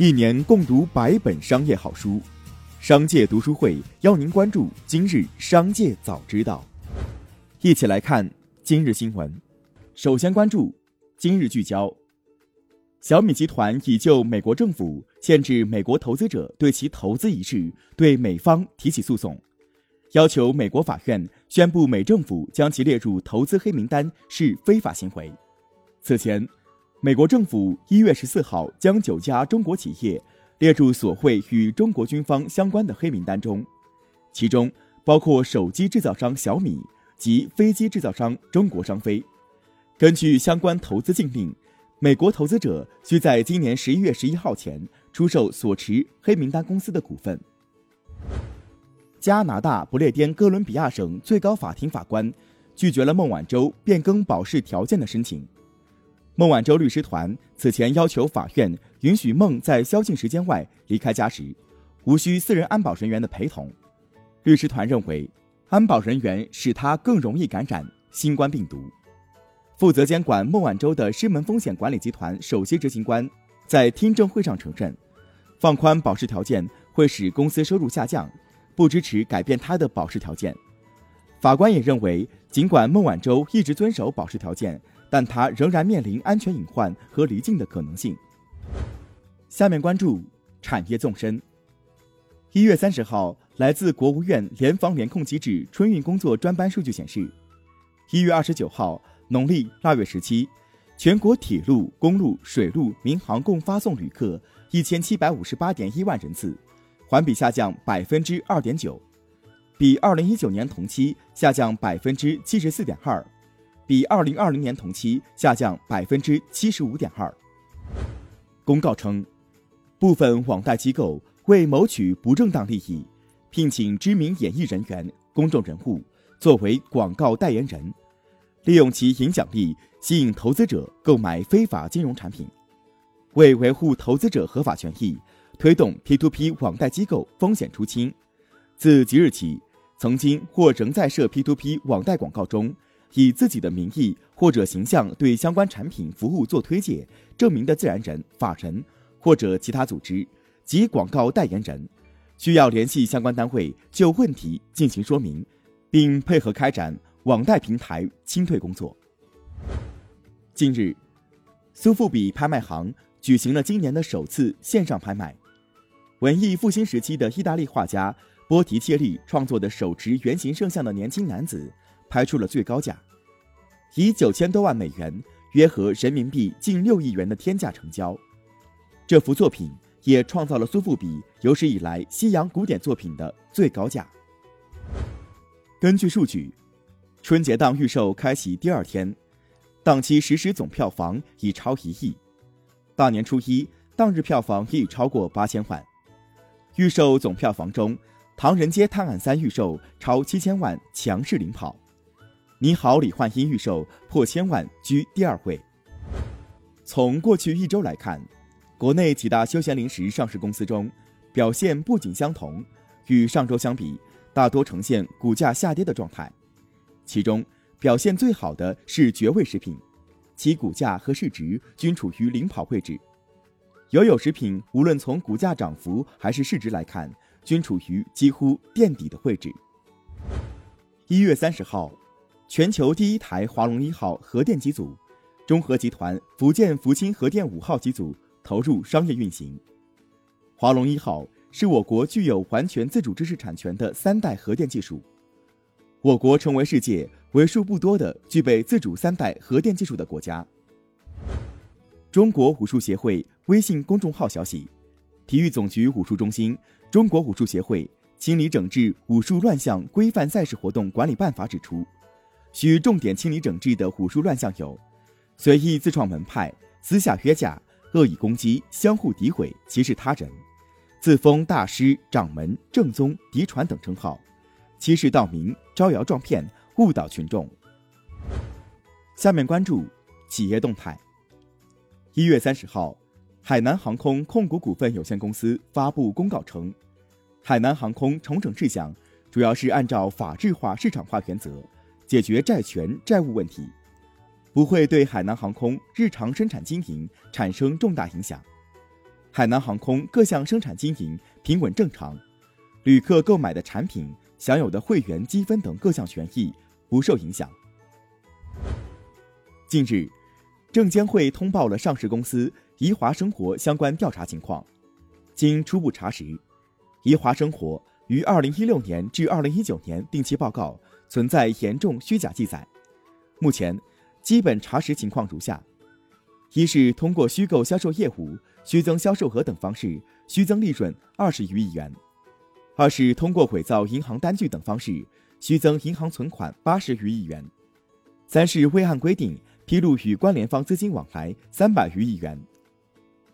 一年共读百本商业好书，商界读书会邀您关注今日商界早知道。一起来看今日新闻。首先关注今日聚焦：小米集团已就美国政府限制美国投资者对其投资一事，对美方提起诉讼，要求美国法院宣布美政府将其列入投资黑名单是非法行为。此前。美国政府一月十四号将九家中国企业列入所谓与中国军方相关的黑名单中，其中包括手机制造商小米及飞机制造商中国商飞。根据相关投资禁令，美国投资者需在今年十一月十一号前出售所持黑名单公司的股份。加拿大不列颠哥伦比亚省最高法庭法官拒绝了孟晚舟变更保释条件的申请。孟晚舟律师团此前要求法院允许孟在宵禁时间外离开家时，无需私人安保人员的陪同。律师团认为，安保人员使他更容易感染新冠病毒。负责监管孟晚舟的狮门风险管理集团首席执行官在听证会上承认，放宽保释条件会使公司收入下降，不支持改变他的保释条件。法官也认为，尽管孟晚舟一直遵守保释条件。但她仍然面临安全隐患和离境的可能性。下面关注产业纵深。一月三十号，来自国务院联防联控机制春运工作专班数据显示，一月二十九号（农历腊月十七），全国铁路、公路、水路、民航共发送旅客一千七百五十八点一万人次，环比下降百分之二点九，比二零一九年同期下降百分之七十四点二。比二零二零年同期下降百分之七十五点二。公告称，部分网贷机构为谋取不正当利益，聘请知名演艺人员、公众人物作为广告代言人，利用其影响力吸引投资者购买非法金融产品。为维护投资者合法权益，推动 P2P 网贷机构风险出清，自即日起，曾经或仍在涉 P2P 网贷广告中。以自己的名义或者形象对相关产品服务做推介证明的自然人、法人或者其他组织及广告代言人，需要联系相关单位就问题进行说明，并配合开展网贷平台清退工作。近日，苏富比拍卖行举行了今年的首次线上拍卖，文艺复兴时期的意大利画家波提切利创作的手持圆形圣像的年轻男子。拍出了最高价，以九千多万美元（约合人民币近六亿元）的天价成交。这幅作品也创造了苏富比有史以来西洋古典作品的最高价。根据数据，春节档预售开启第二天，档期实时总票房已超一亿；大年初一当日票房已超过八千万。预售总票房中，《唐人街探案三》预售超七千万，强势领跑。你好，李焕英预售破千万，居第二位。从过去一周来看，国内几大休闲零食上市公司中，表现不仅相同，与上周相比，大多呈现股价下跌的状态。其中表现最好的是绝味食品，其股价和市值均处于领跑位置。友友食品无论从股价涨幅还是市值来看，均处于几乎垫底的位置。一月三十号。全球第一台华龙一号核电机组，中核集团福建福清核电五号机组投入商业运行。华龙一号是我国具有完全自主知识产权的三代核电技术，我国成为世界为数不多的具备自主三代核电技术的国家。中国武术协会微信公众号消息，体育总局武术中心、中国武术协会清理整治武术乱象规范赛事活动管理办法指出。需重点清理整治的武术乱象有：随意自创门派、私下约架、恶意攻击、相互诋毁、歧视他人、自封大师、掌门、正宗、嫡传等称号、欺世盗名、招摇撞骗、误导群众。下面关注企业动态。一月三十号，海南航空控股股份有限公司发布公告称，海南航空重整事项主要是按照法治化、市场化原则。解决债权债务问题，不会对海南航空日常生产经营产生重大影响。海南航空各项生产经营平稳正常，旅客购买的产品、享有的会员积分等各项权益不受影响。近日，证监会通报了上市公司宜华生活相关调查情况。经初步查实，宜华生活于二零一六年至二零一九年定期报告存在严重虚假记载。目前，基本查实情况如下：一是通过虚构销售业务。虚增销售额等方式虚增利润二十余亿元；二是通过伪造银行单据等方式虚增银行存款八十余亿元；三是未按规定披露与关联方资金往来三百余亿元。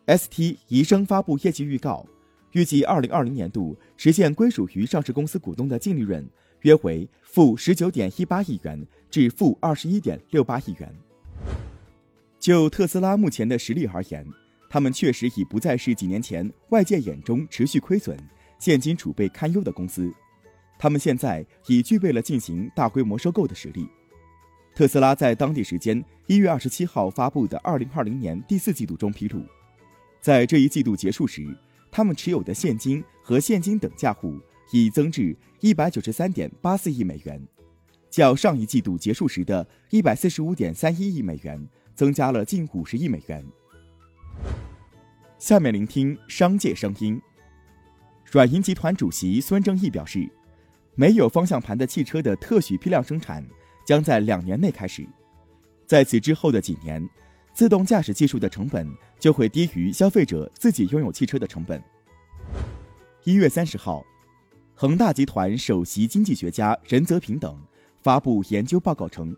ST 宜生发布业绩预告，预计二零二零年度实现归属于上市公司股东的净利润约为负十九点一八亿元至负二十一点六八亿元。就特斯拉目前的实力而言，他们确实已不再是几年前外界眼中持续亏损、现金储备堪忧的公司，他们现在已具备了进行大规模收购的实力。特斯拉在当地时间一月二十七号发布的二零二零年第四季度中披露，在这一季度结束时，他们持有的现金和现金等价户已增至一百九十三点八四亿美元，较上一季度结束时的一百四十五点三一亿美元增加了近五十亿美元。下面聆听商界声音。软银集团主席孙正义表示，没有方向盘的汽车的特许批量生产将在两年内开始，在此之后的几年，自动驾驶技术的成本就会低于消费者自己拥有汽车的成本。一月三十号，恒大集团首席经济学家任泽平等发布研究报告称，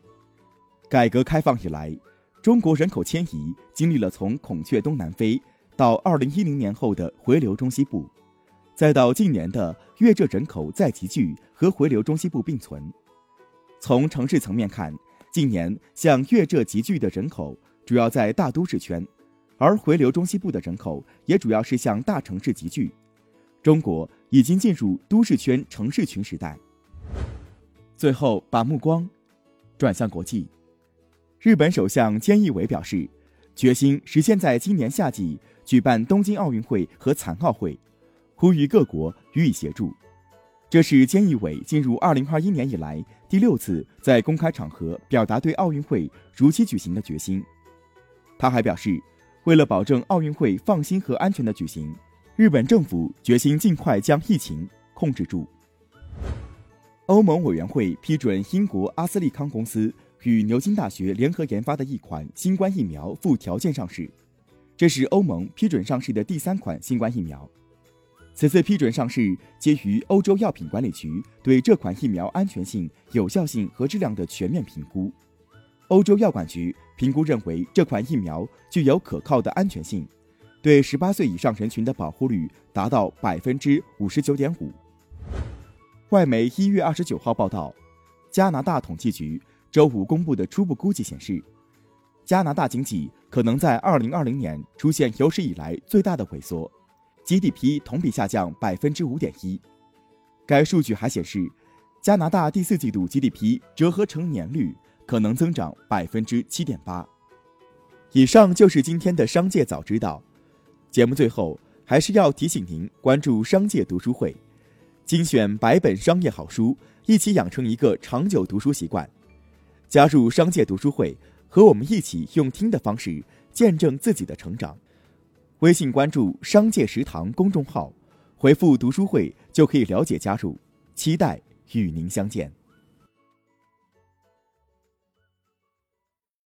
改革开放以来。中国人口迁移经历了从孔雀东南飞到二零一零年后的回流中西部，再到近年的粤浙人口再集聚和回流中西部并存。从城市层面看，近年向粤浙集聚的人口主要在大都市圈，而回流中西部的人口也主要是向大城市集聚。中国已经进入都市圈城市群时代。最后，把目光转向国际。日本首相菅义伟表示，决心实现在今年夏季举办东京奥运会和残奥会，呼吁各国予以协助。这是菅义伟进入二零二一年以来第六次在公开场合表达对奥运会如期举行的决心。他还表示，为了保证奥运会放心和安全的举行，日本政府决心尽快将疫情控制住。欧盟委员会批准英国阿斯利康公司。与牛津大学联合研发的一款新冠疫苗附条件上市，这是欧盟批准上市的第三款新冠疫苗。此次批准上市基于欧洲药品管理局对这款疫苗安全性、有效性和质量的全面评估。欧洲药管局评估认为，这款疫苗具有可靠的安全性，对十八岁以上人群的保护率达到百分之五十九点五。外媒一月二十九号报道，加拿大统计局。周五公布的初步估计显示，加拿大经济可能在2020年出现有史以来最大的萎缩，GDP 同比下降百分之五点一。该数据还显示，加拿大第四季度 GDP 折合成年率可能增长百分之七点八。以上就是今天的商界早知道。节目最后还是要提醒您关注商界读书会，精选百本商业好书，一起养成一个长久读书习惯。加入商界读书会，和我们一起用听的方式见证自己的成长。微信关注“商界食堂”公众号，回复“读书会”就可以了解加入。期待与您相见。